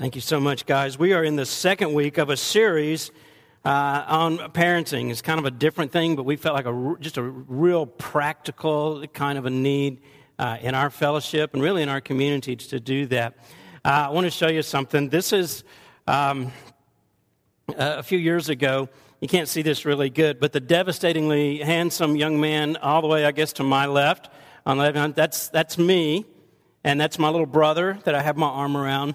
Thank you so much, guys. We are in the second week of a series uh, on parenting. It's kind of a different thing, but we felt like a, just a real practical kind of a need uh, in our fellowship and really in our community to do that. Uh, I want to show you something. This is um, a few years ago. You can't see this really good, but the devastatingly handsome young man, all the way, I guess, to my left, on the left that's, that's me, and that's my little brother that I have my arm around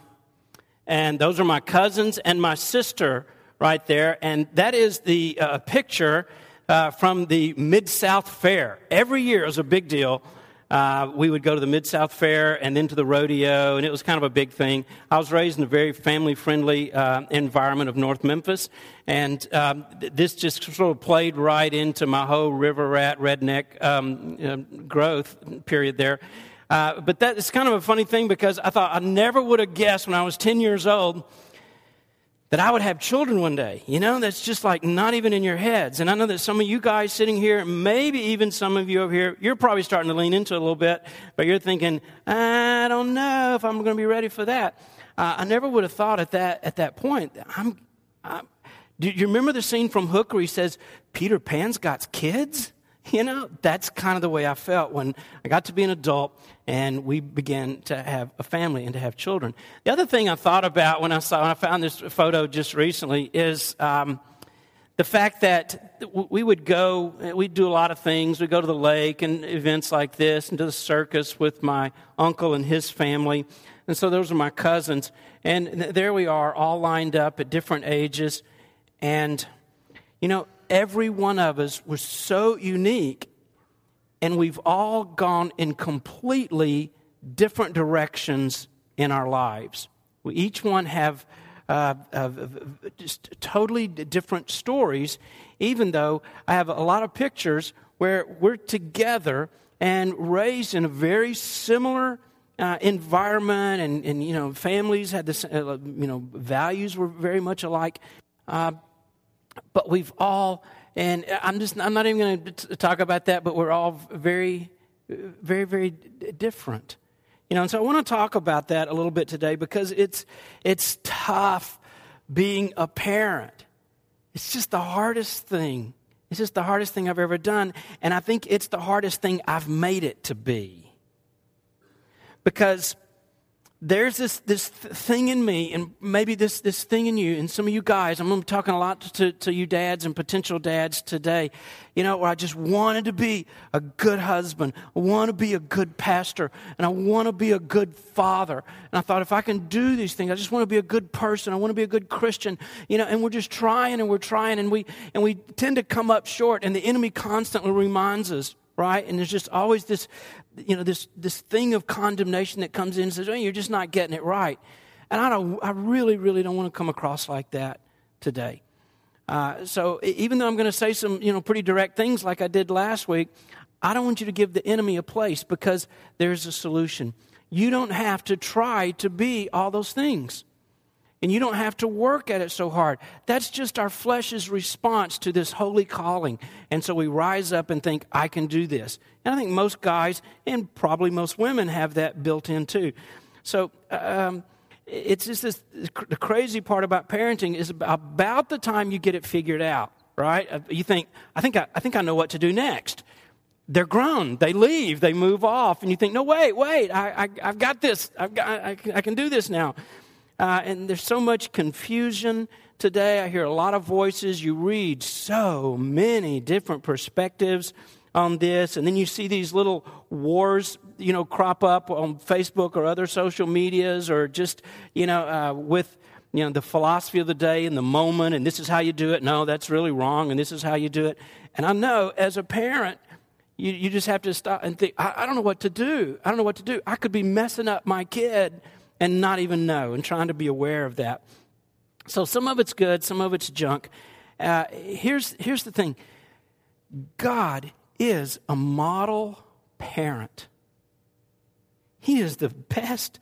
and those are my cousins and my sister right there. And that is the uh, picture uh, from the Mid South Fair. Every year it was a big deal. Uh, we would go to the Mid South Fair and then to the rodeo, and it was kind of a big thing. I was raised in a very family friendly uh, environment of North Memphis, and um, this just sort of played right into my whole river rat redneck um, growth period there. Uh, but that is kind of a funny thing because I thought I never would have guessed when I was 10 years old that I would have children one day. You know, that's just like not even in your heads. And I know that some of you guys sitting here, maybe even some of you over here, you're probably starting to lean into it a little bit, but you're thinking, I don't know if I'm going to be ready for that. Uh, I never would have thought at that, at that point, I'm, I'm, do you remember the scene from Hook where he says, Peter Pan's got kids? You know, that's kind of the way I felt when I got to be an adult and we began to have a family and to have children. The other thing I thought about when I saw when I found this photo just recently is um, the fact that we would go, we'd do a lot of things. We'd go to the lake and events like this, and to the circus with my uncle and his family. And so those are my cousins. And there we are, all lined up at different ages. And, you know, every one of us was so unique, and we've all gone in completely different directions in our lives. We each one have uh, uh, just totally different stories, even though I have a lot of pictures where we're together and raised in a very similar uh, environment, and, and you know, families had this, uh, you know, values were very much alike. Uh, but we've all, and I'm just, I'm not even going to talk about that, but we're all very, very, very different. You know, and so I want to talk about that a little bit today because it's, it's tough being a parent. It's just the hardest thing. It's just the hardest thing I've ever done. And I think it's the hardest thing I've made it to be. Because there's this, this thing in me, and maybe this, this thing in you, and some of you guys, I'm talking a lot to, to you dads and potential dads today, you know, where I just wanted to be a good husband, I want to be a good pastor, and I want to be a good father. And I thought, if I can do these things, I just want to be a good person, I want to be a good Christian, you know, and we're just trying and we're trying, and we, and we tend to come up short, and the enemy constantly reminds us right? And there's just always this, you know, this, this thing of condemnation that comes in and says, oh, you're just not getting it right. And I, don't, I really, really don't want to come across like that today. Uh, so even though I'm going to say some, you know, pretty direct things like I did last week, I don't want you to give the enemy a place because there's a solution. You don't have to try to be all those things. And you don't have to work at it so hard. That's just our flesh's response to this holy calling. And so we rise up and think, I can do this. And I think most guys and probably most women have that built in too. So, um, it's just this the crazy part about parenting is about the time you get it figured out, right? Uh, you think, I think I, I think I know what to do next. They're grown. They leave. They move off. And you think, no, wait, wait. I, I, have got this. I've got, I, I can do this now. Uh, and there's so much confusion today. I hear a lot of voices. You read so many different perspectives on this. And then you see these little wars, you know, crop up on Facebook or other social medias or just, you know, uh, with, you know, the philosophy of the day and the moment. And this is how you do it. No, that's really wrong. And this is how you do it. And I know as a parent, you, you just have to stop and think, I, I don't know what to do. I don't know what to do. I could be messing up my kid and not even know and trying to be aware of that. So some of it's good, some of it's junk. Uh, here's, here's the thing God is a model parent, He is the best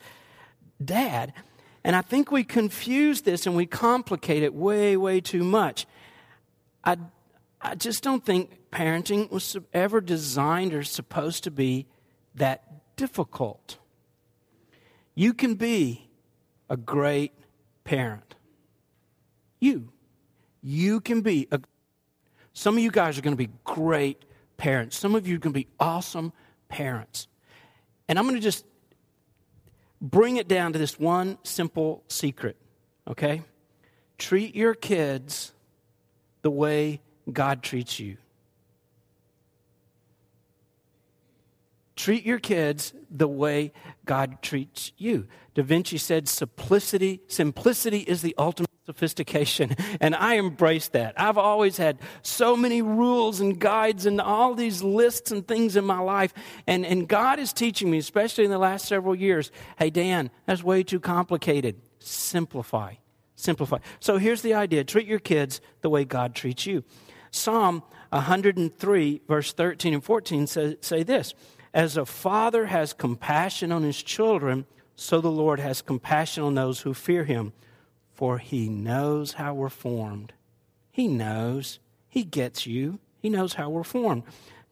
dad. And I think we confuse this and we complicate it way, way too much. I, I just don't think parenting was ever designed or supposed to be that difficult. You can be a great parent. You. You can be a. Some of you guys are going to be great parents. Some of you are going to be awesome parents. And I'm going to just bring it down to this one simple secret, okay? Treat your kids the way God treats you. Treat your kids the way God treats you. Da Vinci said simplicity, simplicity is the ultimate sophistication. And I embrace that. I've always had so many rules and guides and all these lists and things in my life. And, and God is teaching me, especially in the last several years hey, Dan, that's way too complicated. Simplify. Simplify. So here's the idea treat your kids the way God treats you. Psalm 103, verse 13 and 14 say, say this As a father has compassion on his children, so the Lord has compassion on those who fear him for he knows how we're formed. He knows. He gets you. He knows how we're formed.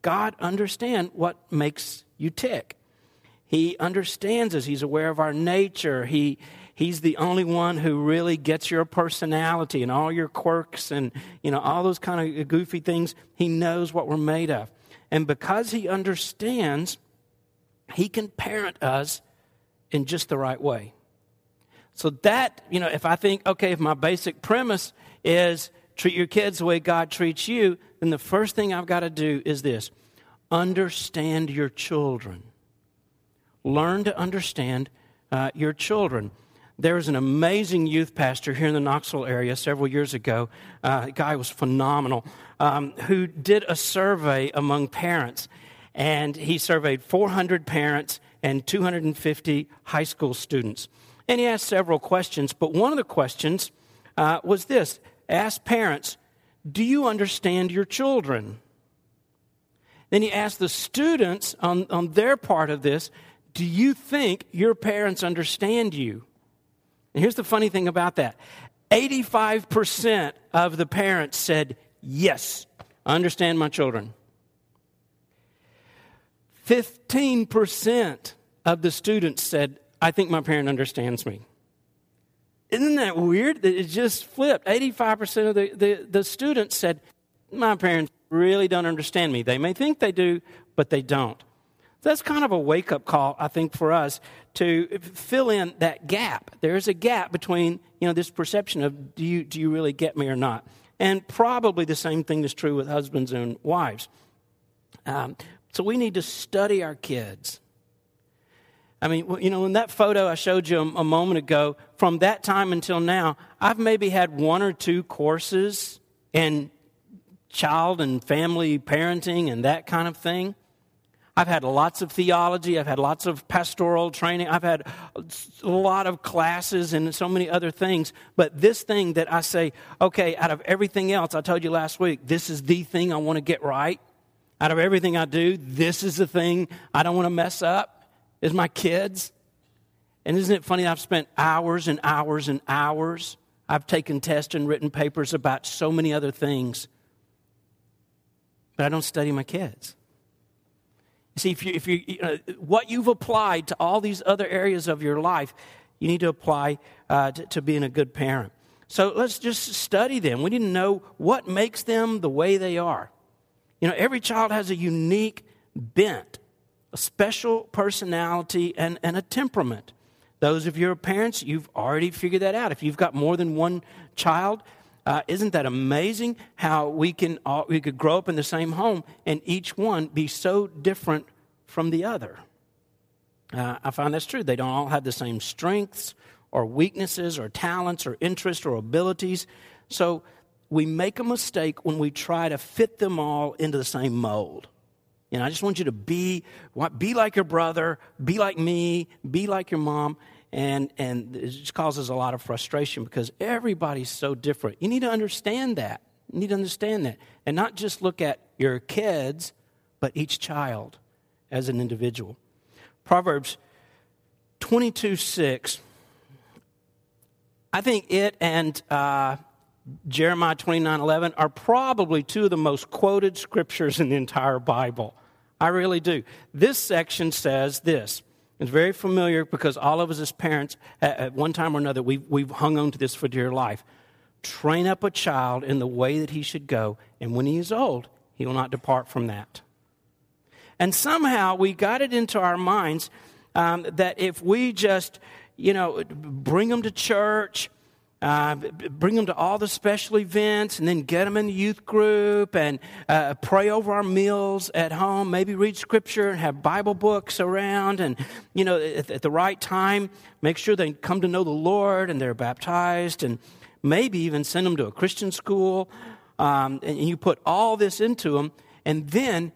God understands what makes you tick. He understands us. He's aware of our nature. He, he's the only one who really gets your personality and all your quirks and you know all those kind of goofy things. He knows what we're made of. And because he understands, he can parent us in just the right way. So that, you know, if I think, okay, if my basic premise is treat your kids the way God treats you, then the first thing I've got to do is this understand your children. Learn to understand uh, your children. There was an amazing youth pastor here in the Knoxville area several years ago. Uh, guy was phenomenal, um, who did a survey among parents. And he surveyed 400 parents and 250 high school students. And he asked several questions, but one of the questions uh, was this Ask parents, do you understand your children? Then he asked the students on, on their part of this, do you think your parents understand you? And here's the funny thing about that 85% of the parents said, Yes, I understand my children. 15% of the students said, I think my parent understands me. Isn't that weird? It just flipped. 85% of the, the, the students said, My parents really don't understand me. They may think they do, but they don't. That's kind of a wake up call, I think, for us to fill in that gap. There is a gap between you know, this perception of do you, do you really get me or not? And probably the same thing is true with husbands and wives. Um, so we need to study our kids. I mean, you know, in that photo I showed you a, moment ago, from that time until now, I've maybe had one or two courses in child and family parenting and that kind of thing. I've had lots of theology. I've had lots of pastoral training. I've had a lot of classes and so many other things. But this thing that I say, okay, out of everything else, I told you last week, this is the thing I want to get right. Out of everything I do, this is the thing I don't want to mess up is my kids. And isn't it funny? I've spent hours and hours and hours. I've taken tests and written papers about so many other things, but I don't study my kids. See, if you, if you, you know, what you've applied to all these other areas of your life, you need to apply uh, to, to being a good parent. So let's just study them. We need to know what makes them the way they are. You know, every child has a unique bent a special personality and, and a temperament. Those of your parents, you've already figured that out. If you've got more than one child, uh, isn't that amazing how we can all, we could grow up in the same home and each one be so different from the other? Uh, I find that's true. They don't all have the same strengths or weaknesses or talents or interests or abilities. So we make a mistake when we try to fit them all into the same mold. Know, I just want you to be, be like your brother, be like me, be like your mom. And, and it just causes a lot of frustration because everybody's so different. You need to understand that. You need to understand that. And not just look at your kids, but each child as an individual. Proverbs 22 6. I think it and uh, Jeremiah 29 11 are probably two of the most quoted scriptures in the entire Bible. I really do. This section says this It's very familiar because all of us as parents, at one time or another, we've, we've hung on to this for dear life. Train up a child in the way that he should go, and when he is old, he will not depart from that. And somehow we got it into our minds um, that if we just, you know, bring them to church, uh, bring them to all the special events and then get them in the youth group and uh, pray over our meals at home maybe read scripture and have bible books around and you know at, at, the right time make sure they come to know the lord and they're baptized and maybe even send them to a christian school um, and you put all this into them and then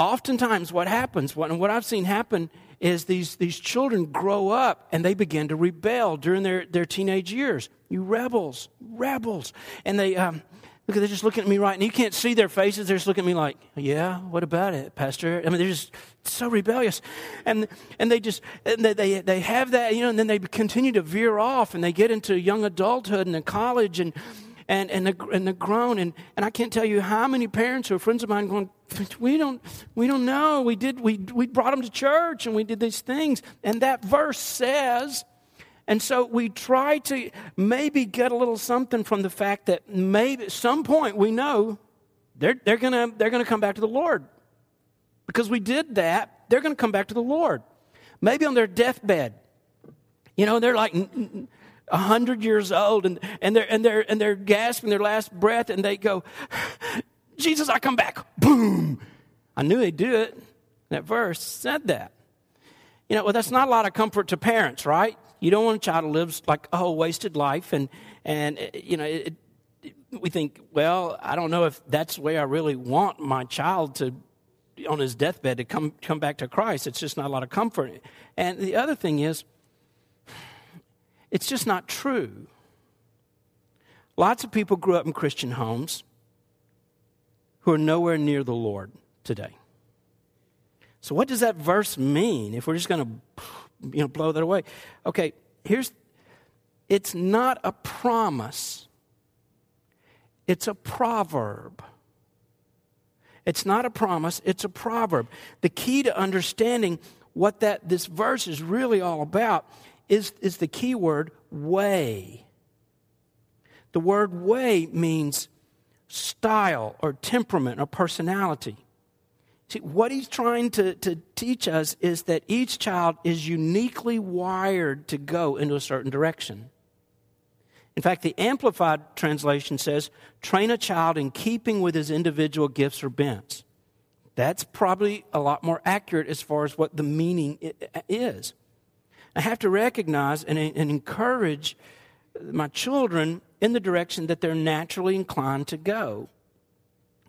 oftentimes what happens what, what i've seen happen is these, these children grow up and they begin to rebel during their, their teenage years. You rebels, rebels. And they, um, look, they're just looking at me right, and you can't see their faces. They're just looking at me like, yeah, what about it, Pastor? I mean, they're just so rebellious. And, and they just, and they, they, they have that, you know, and then they continue to veer off and they get into young adulthood and in college and, and, and, the, and the grown. And, and I can't tell you how many parents or friends of mine going, we don't, we don't know. We, did, we, we brought them to church and we did these things. And that verse says, and so we try to maybe get a little something from the fact that maybe at some point we know they're, they're going to they're to come back to the Lord. Because we did that, they're going to come back to the Lord. Maybe on their deathbed. You know, they're like, 100 years old and, and, they're, and, they're, and they're gasping their last breath and they go, Jesus, I come back. Boom. I knew they'd do it. That verse said that. You know, well, that's not a lot of comfort to parents, right? You don't want a child to live like a whole wasted life and, and uh, you know, it, it, we think, well, I don't know if that's the way I really want my child to, on his deathbed, to come, come back to Christ. It's just not a lot of comfort. And the other thing is, it's just not true. Lots of people grew up in Christian homes who are nowhere near the Lord today. So, what does that verse mean if we're just going to you know, blow that away? Okay, here's it's not a promise, it's a proverb. It's not a promise, it's a proverb. The key to understanding what that this verse is really all about is, is the key word way. The word way means style or temperament or personality. See, what he's trying to, to teach us is that each child is uniquely wired to go into a certain direction. In fact, the Amplified translation says, train a child in keeping with his individual gifts or bents. That's probably a lot more accurate as far as what the meaning is. I have to recognize and, and encourage my children in the direction that they're naturally inclined to go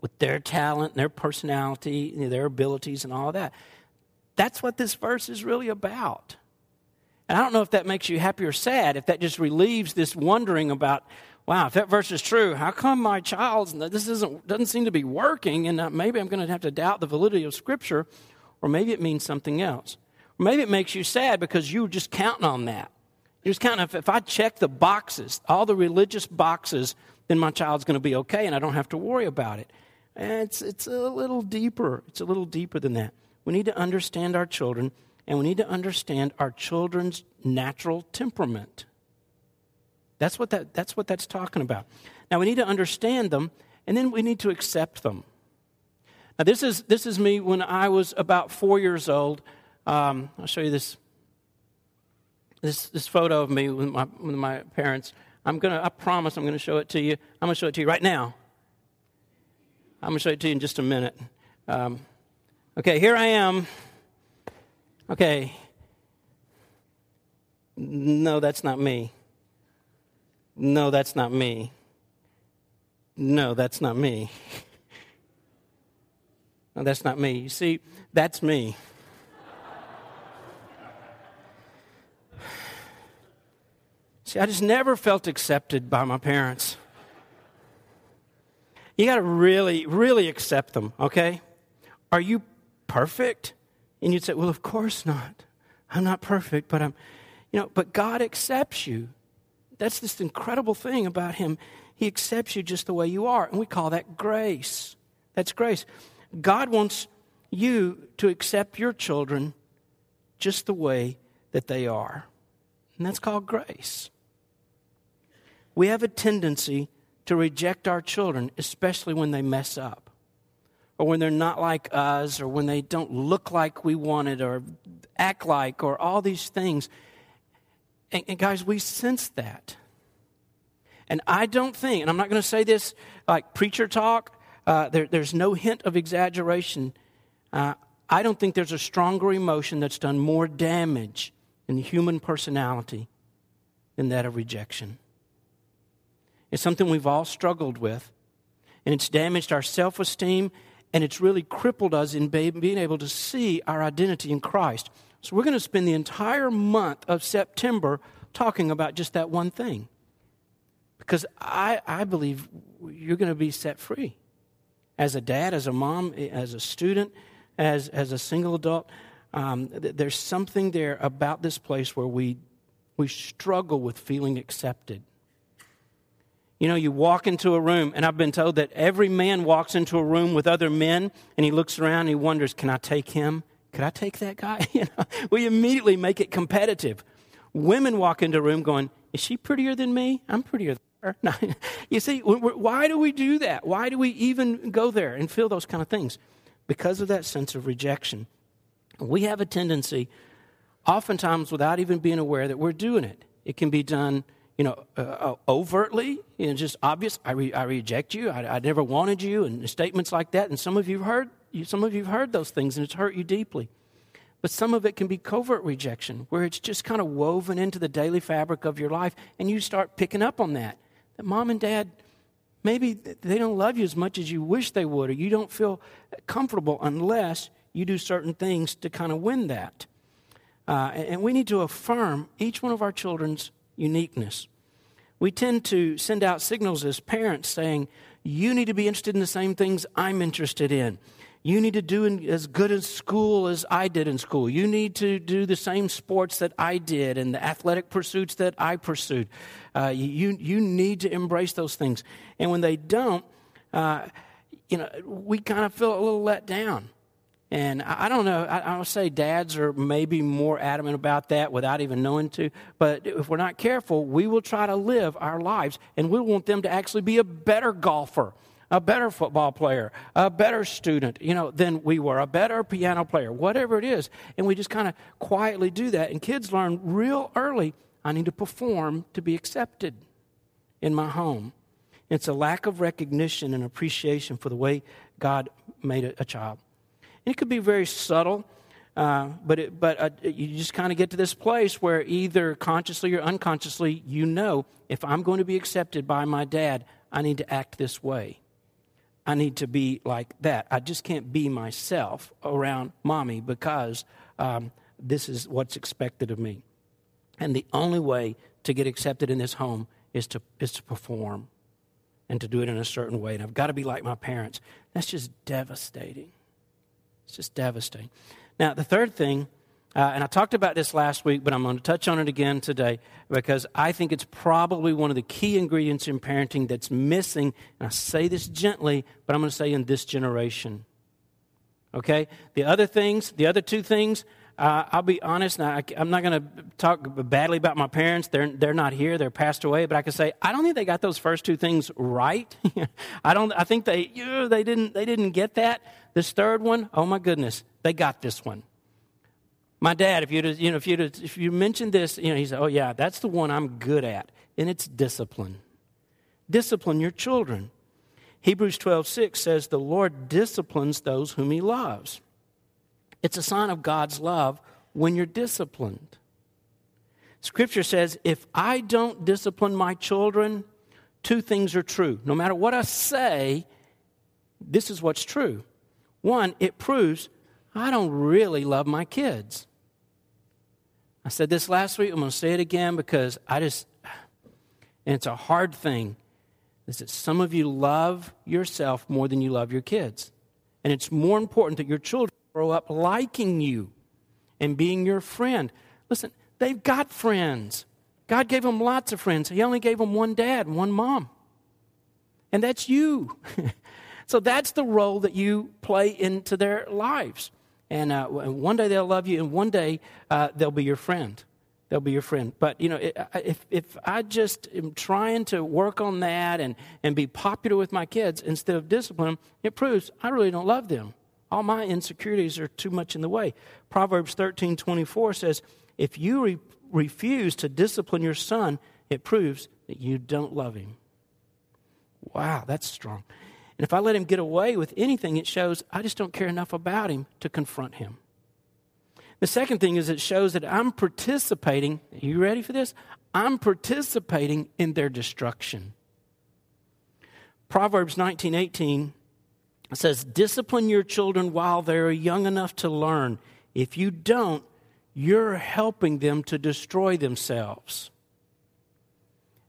with their talent, their personality, their abilities, and all that. That's what this verse is really about. And I don't know if that makes you happy or sad, if that just relieves this wondering about, wow, if that verse is true, how come my child's, this isn't, doesn't seem to be working, and uh, maybe I'm going to have to doubt the validity of Scripture, or maybe it means something else. Maybe it makes you sad because you were just counting on that. You're just counting if, if I check the boxes, all the religious boxes, then my child's going to be okay and I don't have to worry about it. And it's, it's a little deeper. It's a little deeper than that. We need to understand our children and we need to understand our children's natural temperament. That's what, that, that's what that's talking about. Now, we need to understand them and then we need to accept them. Now, this is, this is me when I was about four years old. Um, I'll show you this, this, this photo of me with my, with my parents. I'm going to, I promise I'm going to show it to you. I'm going to show it to you right now. I'm going to show it to you in just a minute. Um, okay, here I am. Okay. No, that's not me. No, that's not me. No, that's not me. No, that's not me. You see, that's me. See, I just never felt accepted by my parents. You got to really, really accept them, okay? Are you perfect? And you'd say, well, of course not. I'm not perfect, but I'm, you know, but God accepts you. That's this incredible thing about Him. He accepts you just the way you are. And we call that grace. That's grace. God wants you to accept your children just the way that they are. And that's called grace. We have a tendency to reject our children, especially when they mess up, or when they're not like us, or when they don't look like we wanted, or act like, or all these things. And, and guys, we sense that. And I don't think, and I'm not going to say this like preacher talk, uh, there, there's no hint of exaggeration. Uh, I don't think there's a stronger emotion that's done more damage in the human personality than that of rejection. It's something we've all struggled with, and it's damaged our self esteem, and it's really crippled us in being able to see our identity in Christ. So, we're going to spend the entire month of September talking about just that one thing. Because I, I believe you're going to be set free. As a dad, as a mom, as a student, as, as a single adult, um, th- there's something there about this place where we, we struggle with feeling accepted. You know, you walk into a room, and I've been told that every man walks into a room with other men, and he looks around and he wonders, can I take him? Could I take that guy? you know, we immediately make it competitive. Women walk into a room going, is she prettier than me? I'm prettier than her. No. you see, why do we do that? Why do we even go there and feel those kind of things? because of that sense of rejection. We have a tendency, oftentimes without even being aware that we're doing it. It can be done, you know, uh, uh, overtly, you know, just obvious. I, re- I reject you. I, I, never wanted you, and statements like that. And some of you've heard, some of you've heard those things, and it's hurt you deeply. But some of it can be covert rejection, where it's just kind of woven into the daily fabric of your life, and you start picking up on that. That mom and dad Maybe they don't love you as much as you wish they would, or you don't feel comfortable unless you do certain things to kind of win that. Uh, and we need to affirm each one of our children's uniqueness. We tend to send out signals as parents saying, You need to be interested in the same things I'm interested in. You need to do as good in school as I did in school. You need to do the same sports that I did and the athletic pursuits that I pursued. Uh, you, you need to embrace those things. And when they don't, uh, you know, we kind of feel a little let down. And I, don't know, I, would say dads are maybe more adamant about that without even knowing to. But if we're not careful, we will try to live our lives and we want them to actually be a better golfer a better football player, a better student, you know, than we were, a better piano player, whatever it is. And we just kind of quietly do that. And kids learn real early I need to perform to be accepted in my home. It's a lack of recognition and appreciation for the way God made a child. And it could be very subtle. Uh, but it, but uh, you just kind of get to this place where either consciously or unconsciously you know if I'm going to be accepted by my dad, I need to act this way. I need to be like that. I just can't be myself around mommy because um, this is what's expected of me. And the only way to get accepted in this home is to, is to perform and to do it in a certain way. And I've got to be like my parents. That's just devastating. It's just devastating. Now, the third thing uh, and I talked about this last week, but I'm going to touch on it again today because I think it's probably one of the key ingredients in parenting that's missing. And I say this gently, but I'm going to say in this generation. Okay? The other things, the other two things, uh, I'll be honest, I, am not going to talk badly about my parents. They're, they're not here, they're passed away, but I can say, I don't think they got those first two things right. I, don't, I think they, know, they, didn't, they didn't get that. This third one, oh my goodness, they got this one. My dad, if you you know if you if you mentioned this, you know, he said, "Oh yeah, that's the one I'm good at," and it's discipline. Discipline your children. Hebrews 12:6 says, "The Lord disciplines those whom He loves." It's a sign of God's love when you're disciplined. Scripture says, "If I don't discipline my children, two things are true. No matter what I say, this is what's true. One, it proves I don't really love my kids. I said this last week. I'm going to say it again because I just, and it's a hard thing, is that some of you love yourself more than you love your kids. And it's more important that your children grow up liking you and being your friend. Listen, they've got friends. God gave them lots of friends. He only gave them one dad one mom. And that's you. so that's the role that you play into their lives. and, uh, one day they'll love you, and one day uh, they'll be your friend. They'll be your friend. But, you know, if, if I just am trying to work on that and, and be popular with my kids instead of discipline them, it proves I really don't love them. All my insecurities are too much in the way. Proverbs 13 24 says, If you re- refuse to discipline your son, it proves that you don't love him. Wow, that's strong. And if I let him get away with anything, it shows I just don't care enough about him to confront him. The second thing is it shows that I'm participating. Are you ready for this? I'm participating in their destruction. Proverbs 19:18 says, "Discipline your children while they're young enough to learn. If you don't, you're helping them to destroy themselves."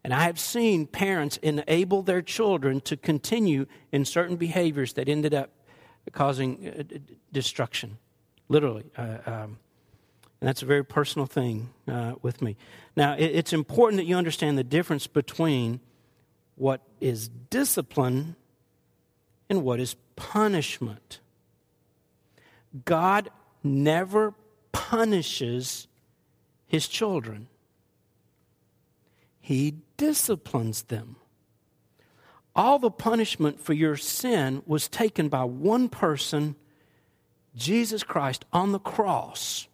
And I have seen parents enable their children to continue in certain behaviors that ended up causing uh, destruction, literally. Uh, um, and that's a very personal thing uh, with me. Now, it, it's important that you understand the difference between what is discipline and what is punishment. God never punishes his children, he disciplines them. All the punishment for your sin was taken by one person, Jesus Christ, on the cross.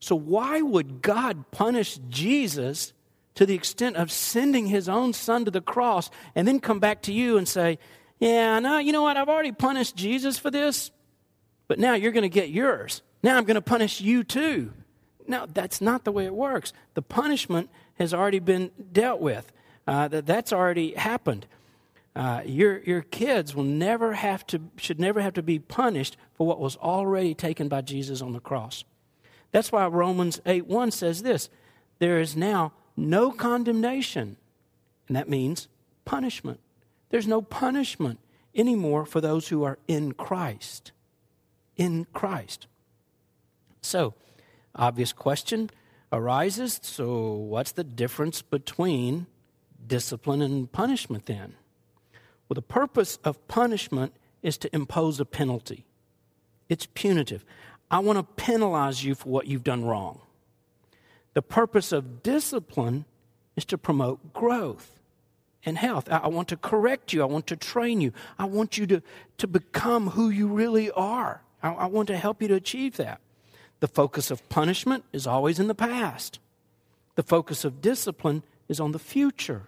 So, why would God punish Jesus to the extent of sending his own son to the cross and then come back to you and say, Yeah, no, you know what? I've already punished Jesus for this, but now you're going to get yours. Now I'm going to punish you too. No, that's not the way it works. The punishment has already been dealt with. Uh, that that's already happened. Uh, your your kids will never have to should never have to be punished for what was already taken by Jesus on the cross. That's why Romans 8 1 says this there is now no condemnation, and that means punishment. There's no punishment anymore for those who are in Christ. In Christ. So, obvious question arises so, what's the difference between discipline and punishment then? Well, the purpose of punishment is to impose a penalty, it's punitive. I want to penalize you for what you've done wrong. The purpose of discipline is to promote growth and health. I want to correct you. I want to train you. I want you to, to become who you really are. I, I want to help you to achieve that. The focus of punishment is always in the past. The focus of discipline is on the future.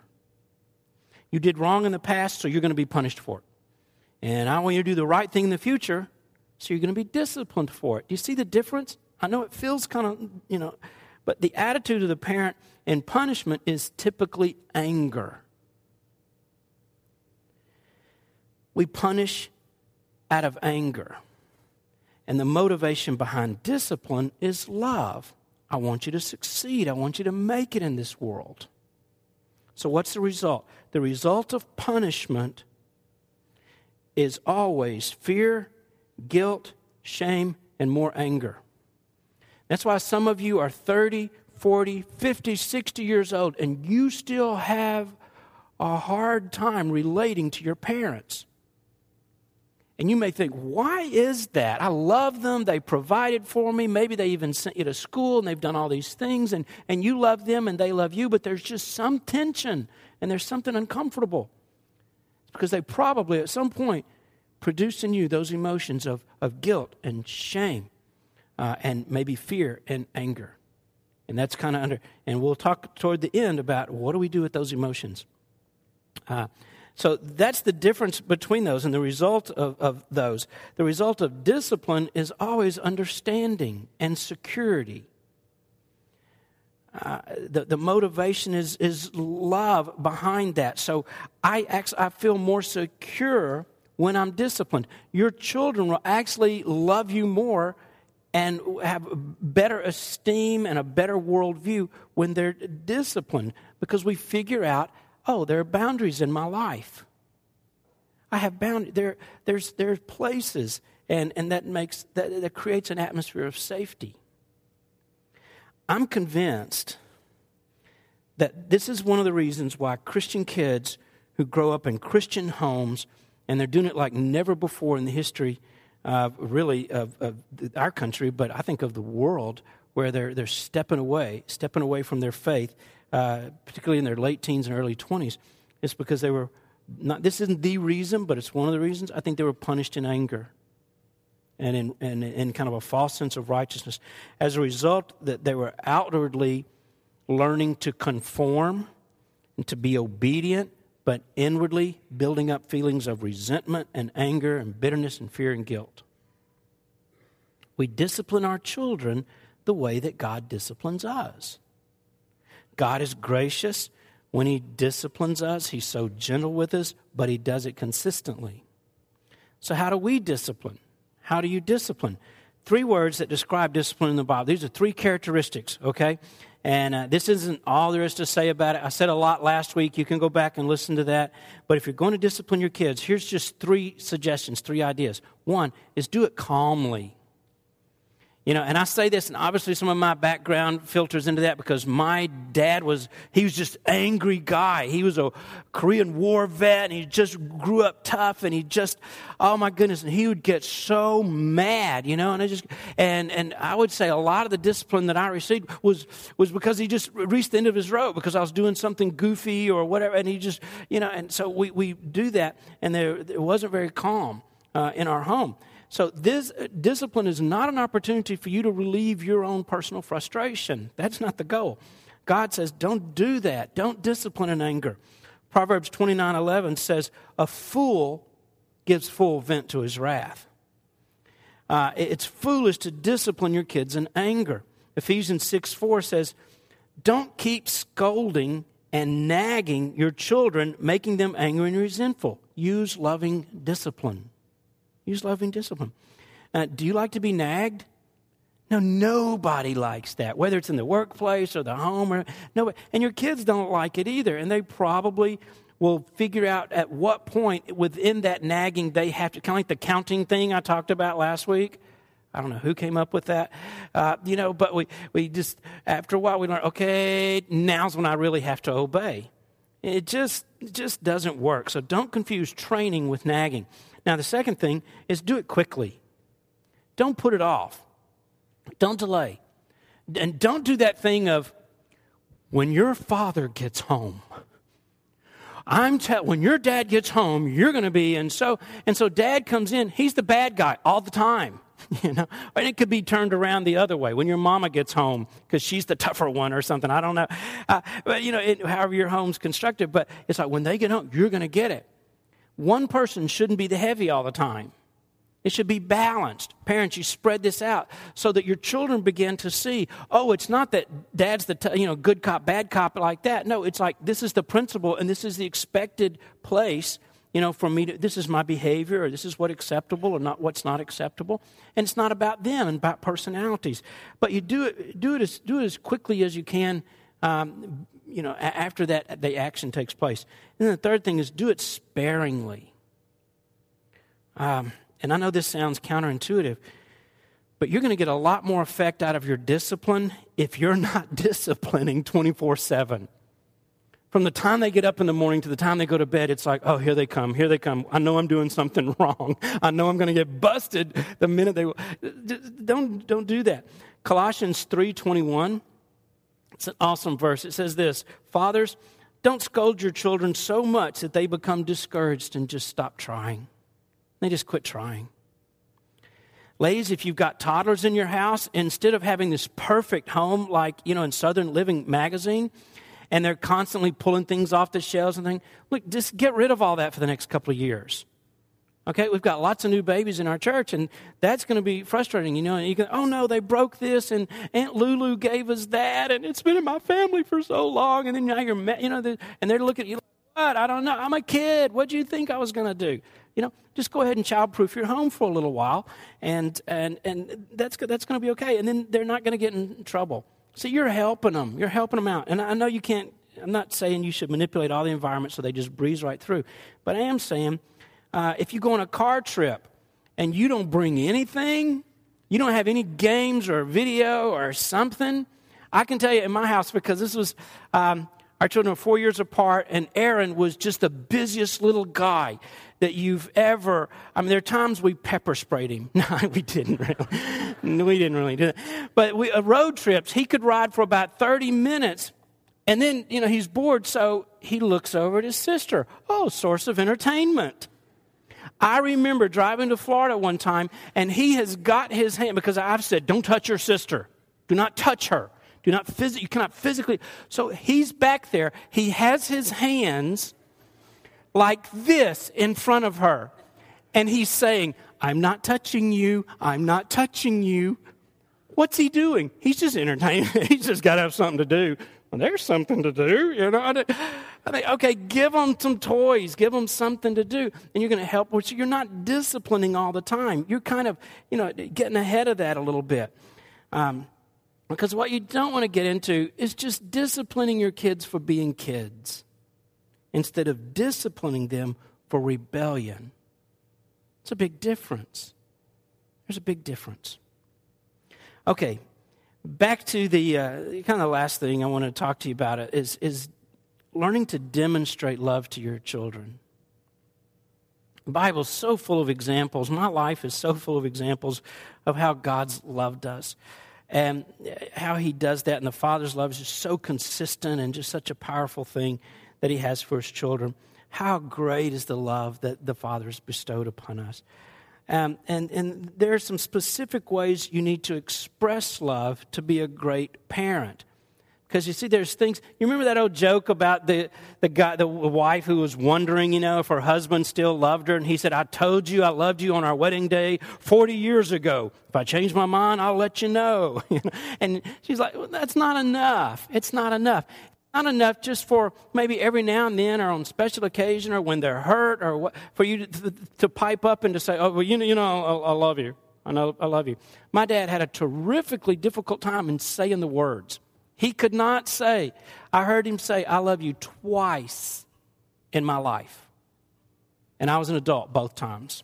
You did wrong in the past, so you're going to be punished for it. And I want you to do the right thing in the future, so you're going to be disciplined for it. Do you see the difference? I know it feels kind of, you know, but the attitude of the parent in punishment is typically anger. We punish out of anger. And the motivation behind discipline is love. I want you to succeed. I want you to make it in this world. So, what's the result? The result of punishment is always fear, guilt, shame, and more anger. That's why some of you are 30, 40, 50, 60 years old, and you still have a hard time relating to your parents. And you may think, why is that? I love them. They provided for me. Maybe they even sent you to school and they've done all these things, and, and you love them and they love you, but there's just some tension and there's something uncomfortable. It's because they probably, at some point, produced in you those emotions of, of guilt and shame uh, and maybe fear and anger. And that's kind of under, and we'll talk toward the end about what do we do with those emotions. Uh, so that's the difference between those and the result of, of those. The result of discipline is always understanding and security. Uh, the, the motivation is, is love behind that. So I, actually, I feel more secure when I'm disciplined. Your children will actually love you more and have better esteem and a better worldview when they're disciplined because we figure out oh, there are boundaries in my life. I have bound there. There's there's places, and and that makes that, that creates an atmosphere of safety. I'm convinced that this is one of the reasons why Christian kids who grow up in Christian homes and they're doing it like never before in the history uh, really, of, of our country, but I think of the world, where they're, they're stepping away, stepping away from their faith, uh, particularly in their late teens and early 20s. It's because they were not, this isn't the reason, but it's one of the reasons. I think they were punished in anger and in, in, in kind of a false sense of righteousness. As a result, that they were outwardly learning to conform and to be obedient, but inwardly building up feelings of resentment and anger and bitterness and fear and guilt. We discipline our children the way that God disciplines us. God is gracious. When He disciplines us, He's so gentle with us, but He does it consistently. So, how do we discipline? How do you discipline? Three words that describe discipline in the Bible. These are three characteristics, okay? And uh, this isn't all there is to say about it. I said a lot last week. You can go back and listen to that. But if you're going to discipline your kids, here's just three suggestions, three ideas. One is do it calmly. You know, and I say this, and obviously some of my background filters into that because my dad was, he was just angry guy. He was a Korean War vet, and he just grew up tough, and he just, oh my goodness, and he would get so mad, you know, and I just, and, and I would say a lot of the discipline that I received was, was because he just reached the end of his rope because I was doing something goofy or whatever, and he just, you know, and so we, we do that, and there, it wasn't very calm uh, in our home. So, this discipline is not an opportunity for you to relieve your own personal frustration. That's not the goal. God says, don't do that. Don't discipline in anger. Proverbs 29 11 says, A fool gives full vent to his wrath. Uh, it's foolish to discipline your kids in anger. Ephesians 6 4 says, Don't keep scolding and nagging your children, making them angry and resentful. Use loving discipline. Use loving discipline. Uh, do you like to be nagged? No, nobody likes that, whether it's in the workplace or the home or nobody. And your kids don't like it either. And they probably will figure out at what point within that nagging they have to, kind of like the counting thing I talked about last week. I don't know who came up with that, uh, you know, but we, we just, after a while, we learn, okay, now's when I really have to obey. It just, it just doesn't work. So don't confuse training with nagging. Now, the second thing is do it quickly. Don't put it off. Don't delay. And don't do that thing of when your father gets home. I'm tell when your dad gets home, you're going to be and so and so dad comes in, he's the bad guy all the time. You know, and it could be turned around the other way when your mama gets home because she's the tougher one or something. I don't know, uh, but you know, it, however your home's constructed. But it's like when they get home, you're going to get it. One person shouldn't be the heavy all the time. It should be balanced. Parents, you spread this out so that your children begin to see, oh, it's not that dad's the t- you know good cop, bad cop like that. No, it's like this is the principle and this is the expected place, you know, for me to this is my behavior or this is what's acceptable or not what's not acceptable. And it's not about them and about personalities. But you do it do it as do it as quickly as you can um, you know, after that, the action takes place. And then the third thing is do it sparingly. Um, and I know this sounds counterintuitive, but you're going to get a lot more effect out of your discipline if you're not disciplining 24 7. From the time they get up in the morning to the time they go to bed, it's like, oh, here they come, here they come. I know I'm doing something wrong. I know I'm going to get busted the minute they. Don't, don't do that. Colossians 3.21 it's an awesome verse. It says this Fathers, don't scold your children so much that they become discouraged and just stop trying. They just quit trying. Ladies, if you've got toddlers in your house, instead of having this perfect home like, you know, in Southern Living magazine, and they're constantly pulling things off the shelves and things, look, just get rid of all that for the next couple of years. Okay, we've got lots of new babies in our church, and that's going to be frustrating, you know. And you can, oh no, they broke this, and Aunt Lulu gave us that, and it's been in my family for so long, and then now you're, you know, and they're looking at you like, what? I don't know. I'm a kid. What do you think I was going to do? You know, just go ahead and childproof your home for a little while, and and and that's that's going to be okay. And then they're not going to get in trouble. So you're helping them. You're helping them out. And I know you can't. I'm not saying you should manipulate all the environment so they just breeze right through, but I am saying uh, if you go on a car trip and you don't bring anything, you don't have any games or video or something, I can tell you in my house because this was um, Our children were four years apart, and Aaron was just the busiest little guy that you've ever. I mean, there are times we pepper sprayed him. No, we didn't really. we didn't really do that. But we, uh, road trips, he could ride for about 30 minutes, and then, you know, he's bored, so he looks over at his sister. Oh, source of entertainment. I remember driving to Florida one time, and he has got his hand because I've said, "Don't touch your sister. Do not touch her." Do not you cannot physically. So he's back there. He has his hands like this in front of her. And he's saying, I'm not touching you. I'm not touching you. What's he doing? He's just entertaining. he's just got to have something to do. Well, there's something to do, you know. I think, okay, give them some toys, give them something to do, and you're going to help. Which you're not disciplining all the time. You're kind of, you know, getting ahead of that a little bit. Um, because what you don't want to get into is just disciplining your kids for being kids instead of disciplining them for rebellion. It's a big difference. There's a big difference. Okay, back to the uh, kind of last thing I want to talk to you about is, is learning to demonstrate love to your children. The Bible's so full of examples. My life is so full of examples of how God's loved us and how he does that. And the Father's love is just so consistent and just such a powerful thing that he has for his children. How great is the love that the Father has bestowed upon us. Um, and, and there are some specific ways you need to express love to be a great parent. Because you see, there's things. You remember that old joke about the, the guy, the wife who was wondering, you know, if her husband still loved her, and he said, "I told you I loved you on our wedding day 40 years ago. If I change my mind, I'll let you know." and she's like, well, "That's not enough. It's not enough. Not enough just for maybe every now and then, or on special occasion, or when they're hurt, or what, for you to, to, pipe up and to say, "Oh, well, you know, you know, I, I love you. I know, I love you." My dad had a terrifically difficult time in saying the words. He could not say, I heard him say, I love you twice in my life. And I was an adult both times.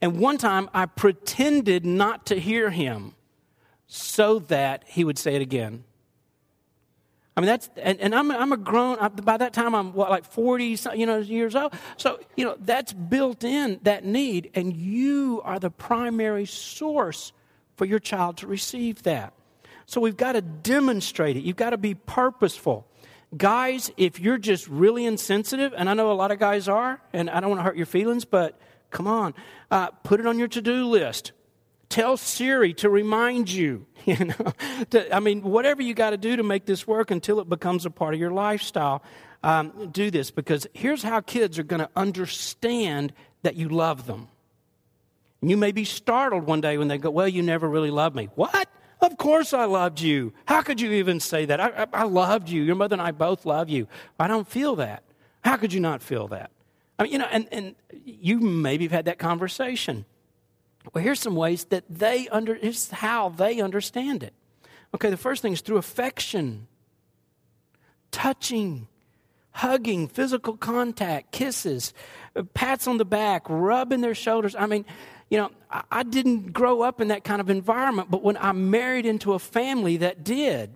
And one time I pretended not to hear him so that he would say it again. I mean, that's, and, and I'm, I'm a grown, by that time I'm what, like 40, you know, years old. So, you know, that's built in, that need, and you are the primary source for your child to receive that. So we've got to demonstrate it. You've got to be purposeful. Guys, if you're just really insensitive, and I know a lot of guys are, and I don't want to hurt your feelings, but come on, uh, put it on your to do list. Tell Siri to remind you. You know, to, I mean, whatever you got to do to make this work until it becomes a part of your lifestyle. Um, do this because here's how kids are going to understand that you love them. And you may be startled one day when they go, "Well, you never really loved me." What? Of course I loved you. How could you even say that? I, I, I, loved you. Your mother and I both love you. I don't feel that. How could you not feel that? I mean, you know, and, and you maybe have had that conversation. Well, here's some ways that they under, here's how they understand it. Okay, the first thing is through affection, touching, hugging, physical contact, kisses, uh, pats on the back, rubbing their shoulders. I mean, you know, I, I didn't grow up in that kind of environment, but when I married into a family that did,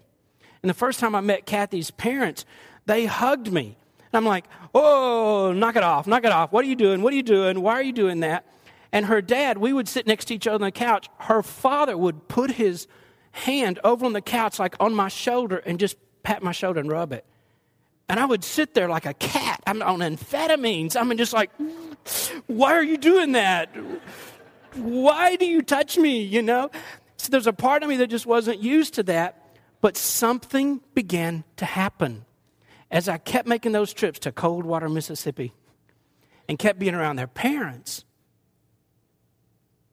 and the first time I met Kathy's parents, they hugged me. And I'm like, oh, knock it off, knock it off. What are you doing? What are you doing? Why are you doing that? And her dad, we would sit next to each other on the couch. Her father would put his hand over on the couch, like on my shoulder, and just pat my shoulder and rub it. And I would sit there like a cat. I'm on amphetamines. I'm just like, why are you doing that? Why do you touch me? You know? So there's a part of me that just wasn't used to that, but something began to happen as I kept making those trips to Coldwater, Mississippi, and kept being around their parents.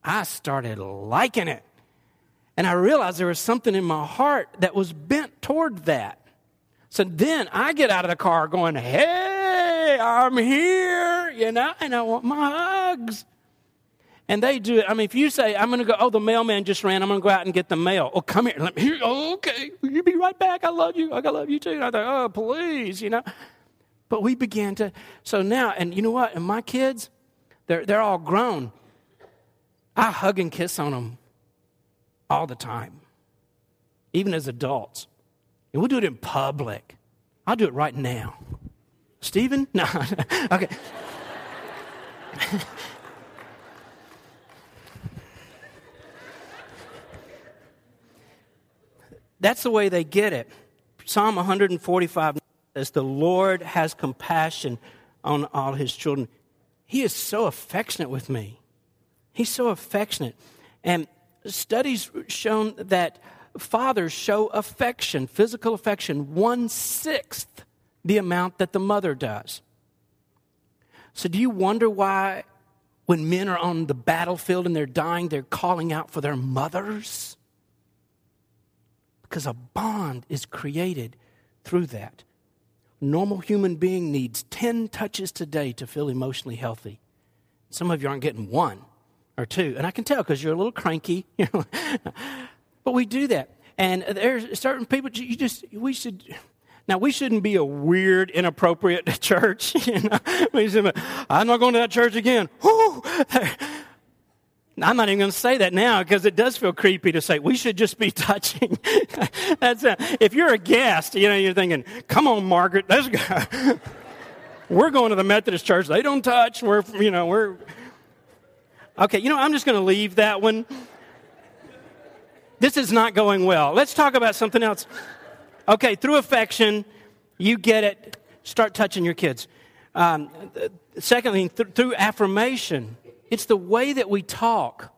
I started liking it. And I realized there was something in my heart that was bent toward that. So then I get out of the car going, Hey, I'm here, you know, and I want my hugs. And they do it. I mean, if you say, I'm going to go, oh, the mailman just ran, I'm going to go out and get the mail. Oh, come here. Let me hear. Oh, okay. You be right back. I love you. I love you too. And I thought, oh, please, you know. But we began to, so now, and you know what? And my kids, they're, they're all grown. I hug and kiss on them all the time, even as adults. And we'll do it in public. I'll do it right now. Stephen? No. okay. That's the way they get it. Psalm 145 says, The Lord has compassion on all his children. He is so affectionate with me. He's so affectionate. And studies shown that fathers show affection, physical affection, one sixth the amount that the mother does. So, do you wonder why, when men are on the battlefield and they're dying, they're calling out for their mothers? Because a bond is created through that. Normal human being needs 10 touches today to feel emotionally healthy. Some of you aren't getting one or two. And I can tell because you're a little cranky. but we do that. And there's certain people you just we should now we shouldn't be a weird, inappropriate church. You know? I'm not going to that church again. I'm not even going to say that now because it does feel creepy to say we should just be touching. That's a, if you're a guest, you know, you're thinking, "Come on, Margaret, let's go." we're going to the Methodist church. They don't touch. We're, you know, we're okay. You know, I'm just going to leave that one. This is not going well. Let's talk about something else. Okay, through affection, you get it. Start touching your kids. Um, secondly, th- through affirmation it's the way that we talk.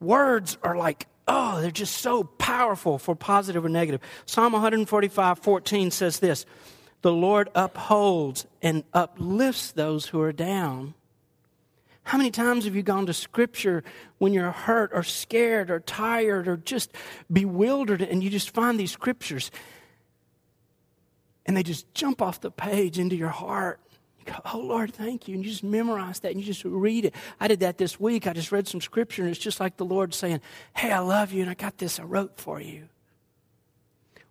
Words are like, oh, they're just so powerful for positive or negative. Psalm 145 14 says this The Lord upholds and uplifts those who are down. How many times have you gone to scripture when you're hurt or scared or tired or just bewildered and you just find these scriptures and they just jump off the page into your heart? go, oh Lord, thank you. And you just memorize that and you just read it. I did that this week. I just read some scripture and it's just like the Lord saying, Hey, I love you and I got this I wrote for you.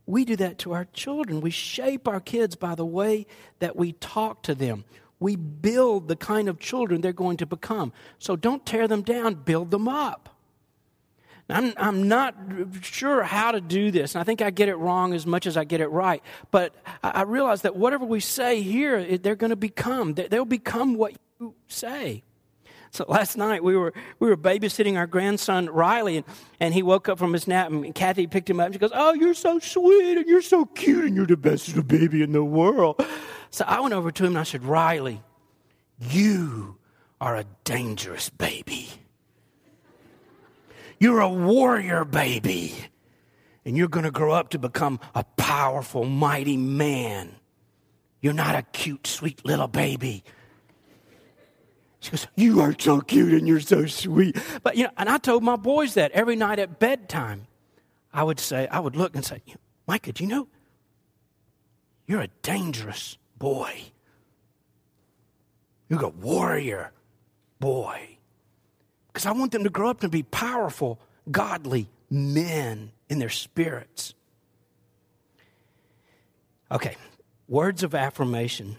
We do that to our children. We shape our kids by the way that we talk to them. We build the kind of children they're going to become. So don't tear them down, build them up. I'm, I'm not sure how to do this, and I think I get it wrong as much as I get it right. But I, I realize that whatever we say here, they're going to become. They'll become what you say. So last night we were we were babysitting our grandson Riley, and, and he woke up from his nap, and Kathy picked him up. and She goes, "Oh, you're so sweet, and you're so cute, and you're the best little baby in the world." So I went over to him and I said, "Riley, you are a dangerous baby." You're a warrior baby. And you're going to grow up to become a powerful, mighty man. You're not a cute, sweet little baby. She goes, You are so cute and you're so sweet. But, you know, and I told my boys that every night at bedtime. I would say, I would look and say, Micah, do you know? You're a dangerous boy. You're a warrior boy because I want them to grow up to be powerful, godly men in their spirits. Okay, words of affirmation.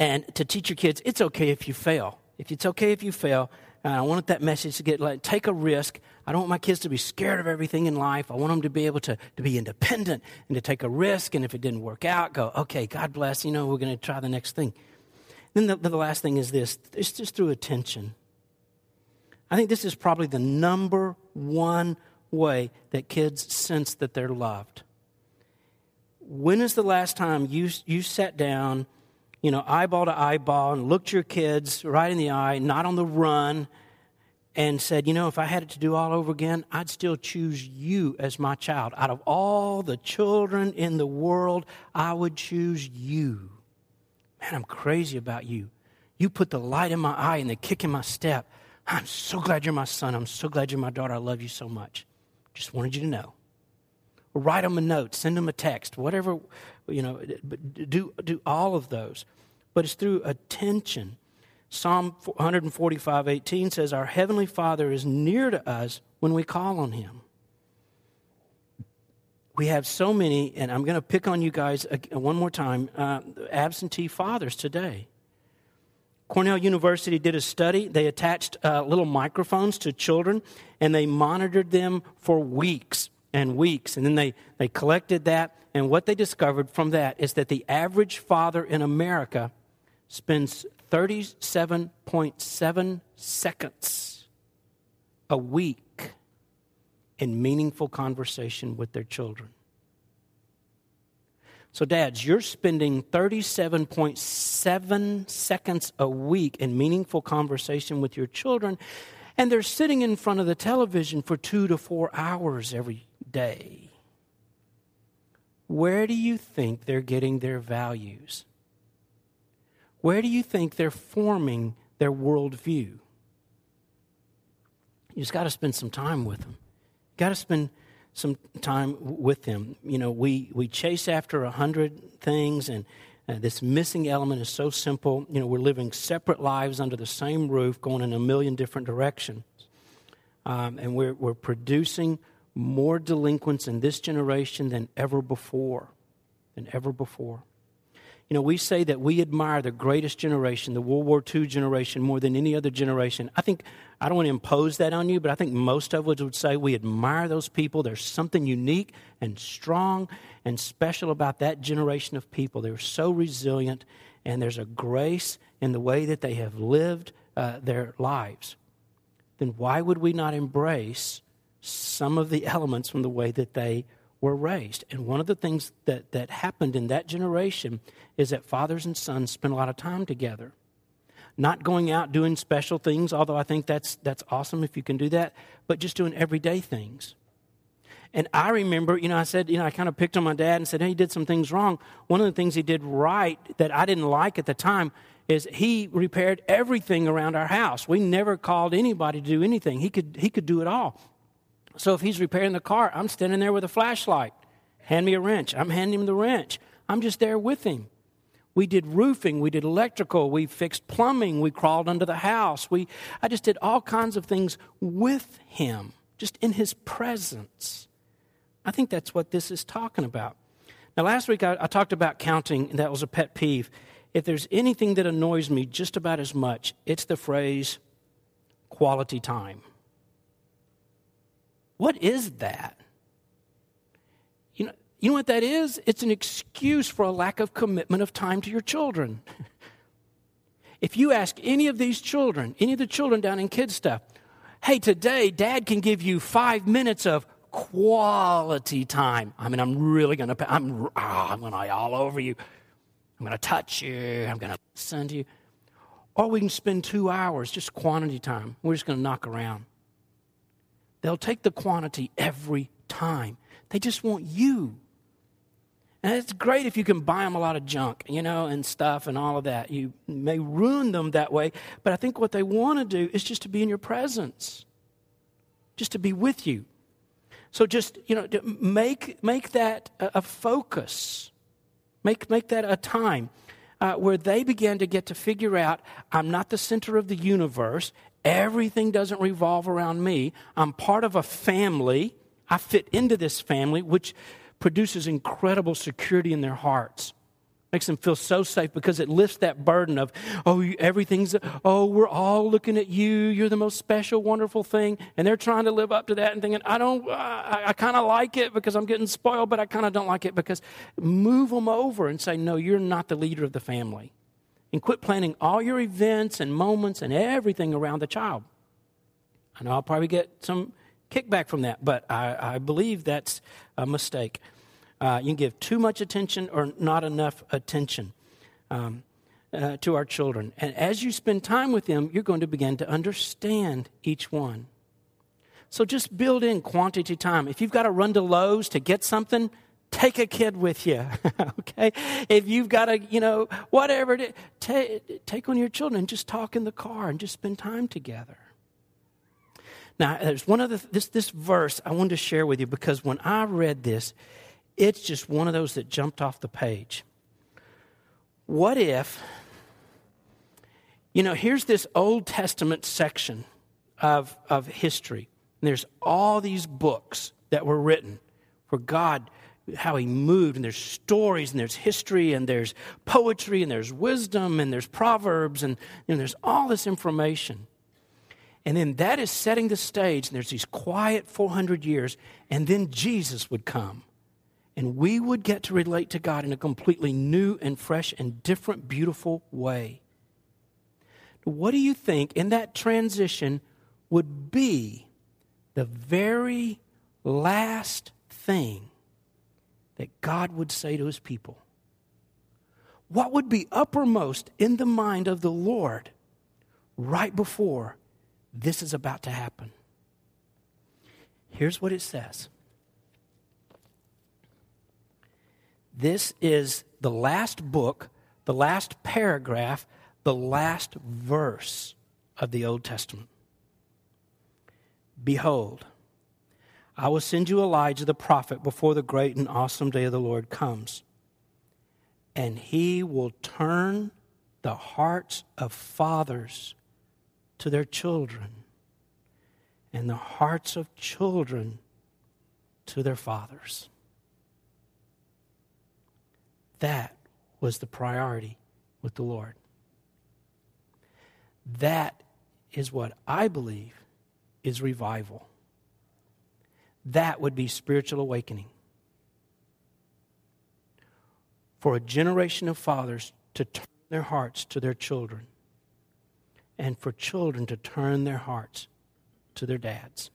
And to teach your kids, it's okay if you fail. If it's okay if you fail, and I want that message to get like, take a risk. I don't want my kids to be scared of everything in life. I want them to be able to, to be independent and to take a risk. And if it didn't work out, go, okay, God bless, you know, we're going to try the next thing. Then the, the last thing is this it's just through attention. I think this is probably the number one way that kids sense that they're loved. When is the last time you, you sat down, you know, eyeball to eyeball and looked your kids right in the eye, not on the run, and said, you know, if I had it to do all over again, I'd still choose you as my child. Out of all the children in the world, I would choose you. Man, I'm crazy about you. You put the light in my eye and the kick in my step. I'm so glad you're my son. I'm so glad you're my daughter. I love you so much. Just wanted you to know. Write them a note, send them a text, whatever, you know, do, do all of those. But it's through attention. Psalm 145 18 says, Our Heavenly Father is near to us when we call on Him. We have so many, and I'm going to pick on you guys one more time uh, absentee fathers today. Cornell University did a study. They attached uh, little microphones to children and they monitored them for weeks. And weeks. And then they, they collected that, and what they discovered from that is that the average father in America spends 37.7 seconds a week in meaningful conversation with their children. So, dads, you're spending 37.7 seconds a week in meaningful conversation with your children, and they're sitting in front of the television for two to four hours every day. Where do you think they're getting their values? Where do you think they're forming their worldview? You just got to spend some time with them. Got to spend some time with them. You know, we, we chase after a hundred things, and uh, this missing element is so simple. You know, we're living separate lives under the same roof, going in a million different directions. Um, and we're, we're producing more delinquents in this generation than ever before. Than ever before. You know, we say that we admire the greatest generation, the World War II generation, more than any other generation. I think, I don't want to impose that on you, but I think most of us would say we admire those people. There's something unique and strong and special about that generation of people. They're so resilient, and there's a grace in the way that they have lived uh, their lives. Then why would we not embrace some of the elements from the way that they were raised. And one of the things that, that happened in that generation is that fathers and sons spent a lot of time together. Not going out doing special things, although I think that's, that's awesome if you can do that, but just doing everyday things. And I remember, you know, I said, you know, I kind of picked on my dad and said, hey, he did some things wrong. One of the things he did right that I didn't like at the time is he repaired everything around our house. We never called anybody to do anything. He could, he could do it all. So if he's repairing the car, I'm standing there with a flashlight. Hand me a wrench. I'm handing him the wrench. I'm just there with him. We did roofing, we did electrical, we fixed plumbing, we crawled under the house. We, I just did all kinds of things with him, just in his presence. I think that's what this is talking about. Now, last week I, I talked about counting, and that was a pet peeve. If there's anything that annoys me just about as much, it's the phrase quality time. What is that? You know, you know what that is? It's an excuse for a lack of commitment of time to your children. if you ask any of these children, any of the children down in kids stuff, hey, today dad can give you five minutes of quality time. I mean, I'm really going to, I'm, oh, I'm going to all over you. I'm going to touch you. I'm going to listen to you. Or we can spend two hours, just quantity time. We're just going to knock around. They'll take the quantity every time. They just want you. And it's great if you can buy them a lot of junk, you know, and stuff and all of that. You may ruin them that way, but I think what they want to do is just to be in your presence, just to be with you. So just, you know, make, make that a focus. Make, make that a time uh, where they begin to get to figure out I'm not the center of the universe Everything doesn't revolve around me. I'm part of a family. I fit into this family, which produces incredible security in their hearts. Makes them feel so safe because it lifts that burden of, oh, everything's, oh, we're all looking at you. You're the most special, wonderful thing. And they're trying to live up to that and thinking, I don't, I, I kind of like it because I'm getting spoiled, but I kind of don't like it because move them over and say, no, you're not the leader of the family and quit planning all your events and moments and everything around the child. I know I'll probably get some kickback from that, but I, I believe that's a mistake. Uh, you can give too much attention or not enough attention um, uh, to our children. And as you spend time with them, you're going to begin to understand each one. So just build in quantity time. If you've got to run to Lowe's to get something, take a kid with you okay? If you've got a you know whatever it is, take, take on your children and just talk in the car and just spend time together. Now there's one other this this verse i wanted to share with you because when i read this it's just one of those that jumped off the page. What if you know here's this old testament section of of history. And there's all these books that were written where god how he moved, and there's stories, and there's history, and there's poetry, and there's wisdom, and there's proverbs, and know, there's all this information. And then that is setting the stage, and there's these quiet 400 years, and then Jesus would come. And we would get to relate to God in a completely new and fresh and different, beautiful way. What do you think in that transition would be the very last thing that God would say to his people? What would be uppermost in the mind of the Lord right before this is about to happen? Here's what it says This is the last book, the last paragraph, the last verse of the Old Testament. Behold, I will send you Elijah the prophet before the great and awesome day of the Lord comes. And he will turn the hearts of fathers to their children, and the hearts of children to their fathers. That was the priority with the Lord. That is what I believe is revival. That would be spiritual awakening. For a generation of fathers to turn their hearts to their children, and for children to turn their hearts to their dads.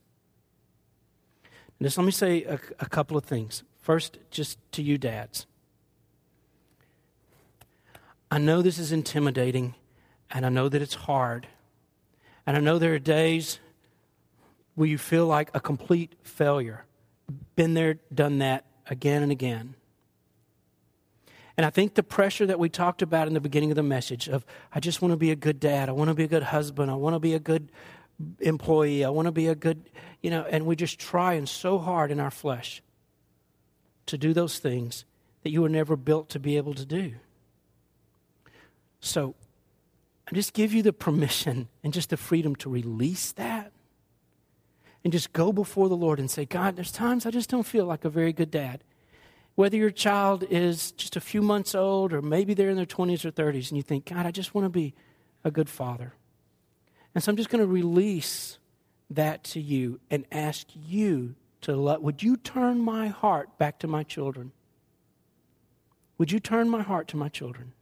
And just let me say a, a couple of things. First, just to you, dads. I know this is intimidating, and I know that it's hard. And I know there are days where you feel like a complete failure. Been there, done that again and again. And I think the pressure that we talked about in the beginning of the message of, I just want to be a good dad, I want to be a good husband, I want to be a good employee, I want to be a good, you know, and we're just trying so hard in our flesh to do those things that you were never built to be able to do. So I just give you the permission and just the freedom to release that and just go before the Lord and say, God, there's times I just don't feel like a very good dad. Whether your child is just a few months old or maybe they're in their 20s or 30s, and you think, God, I just want to be a good father. And so I'm just going to release that to you and ask you to let, would you turn my heart back to my children? Would you turn my heart to my children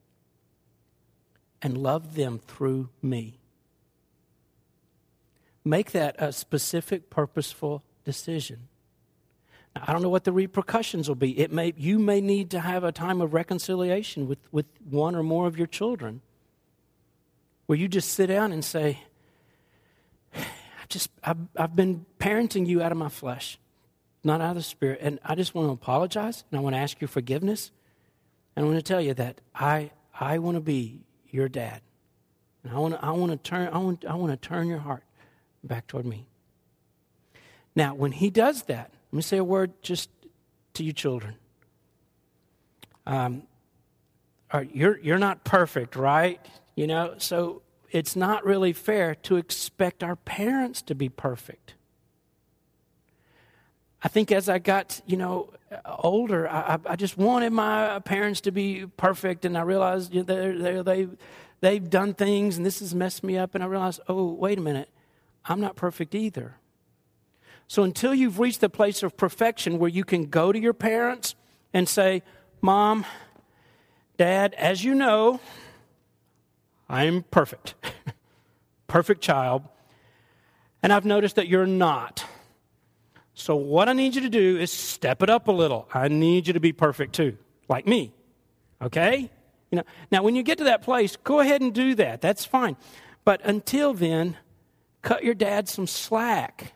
and love them through me? Make that a specific, purposeful decision. Now, I don't know what the repercussions will be. It may, you may need to have a time of reconciliation with, with one or more of your children where you just sit down and say, I just, I've, I've been parenting you out of my flesh, not out of the spirit. And I just want to apologize and I want to ask your forgiveness. And I want to tell you that I, I want to be your dad. And I want to, I want to turn, I want, I want to turn your heart back toward me. Now, when he does that, let me say a word just to you children. Um, you're, you're not perfect, right? You know, so it's not really fair to expect our parents to be perfect. I think as I got, you know, older, I, I just wanted my parents to be perfect, and I realized they're, they they've done things, and this has messed me up, and I realized, oh, wait a minute, I'm not perfect either. So until you've reached the place of perfection where you can go to your parents and say, Mom, Dad, as you know, I'm perfect, perfect child, and I've noticed that you're not. So, what I need you to do is step it up a little. I need you to be perfect too, like me. Okay? You know, now, when you get to that place, go ahead and do that. That's fine. But until then, Cut your dad some slack.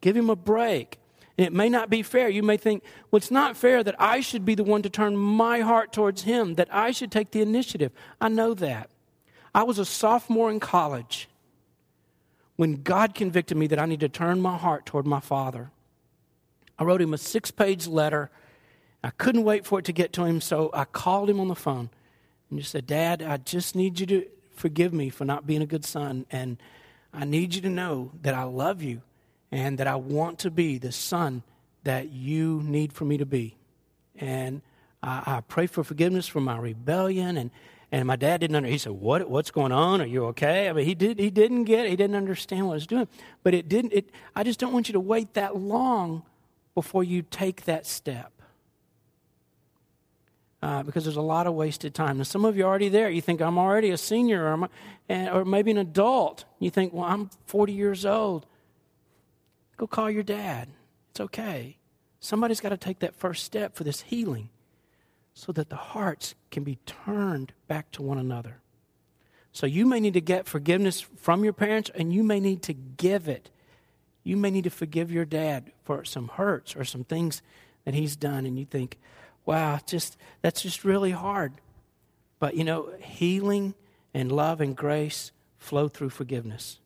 Give him a break. And it may not be fair. You may think, well, it's not fair that I should be the one to turn my heart towards him, that I should take the initiative. I know that. I was a sophomore in college when God convicted me that I need to turn my heart toward my father. I wrote him a six page letter. I couldn't wait for it to get to him, so I called him on the phone and just said, Dad, I just need you to forgive me for not being a good son. And I need you to know that I love you and that I want to be the son that you need for me to be. And I, I pray for forgiveness for my rebellion. And, And my dad didn't under, he said, what, what's going on? Are you okay? I mean, he, did, he didn't get it. He didn't understand what I was doing. But it didn't, it, I just don't want you to wait that long before you take that step. Uh, because there's a lot of wasted time. Now, some of you are already there. You think, I'm already a senior or, or maybe an adult. You think, well, I'm 40 years old. Go call your dad. It's okay. Somebody's got to take that first step for this healing so that the hearts can be turned back to one another. So you may need to get forgiveness from your parents and you may need to give it. You may need to forgive your dad for some hurts or some things that he's done and you think, wow, just that's just really hard. But you know, healing and love and grace flow through forgiveness.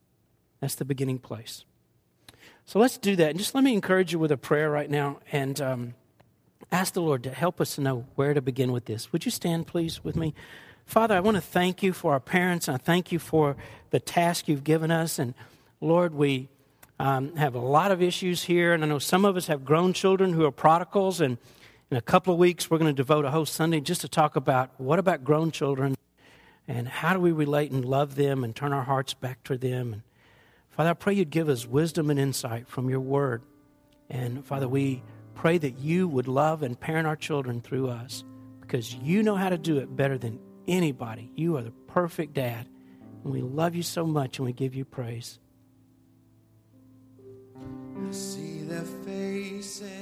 That's the beginning place. So let's do that. And just let me encourage you with a prayer right now. And um, ask the Lord to help us to know where to begin with this. Would you stand, please, with me? Father, I want to thank you for our parents. I thank you for the task you've given us. And Lord, we um, have a lot of issues here. And I know some of us have grown children who are prodigals. And in a couple of weeks, we're going to devote a whole Sunday just to talk about what about grown children and how do we relate and love them and turn our hearts back to them. And Father, I pray you'd give us wisdom and insight from your word. And Father, we pray that you would love and parent our children through us because you know how to do it better than anybody. You are the perfect dad. And we love you so much and we give you praise. I see their faces.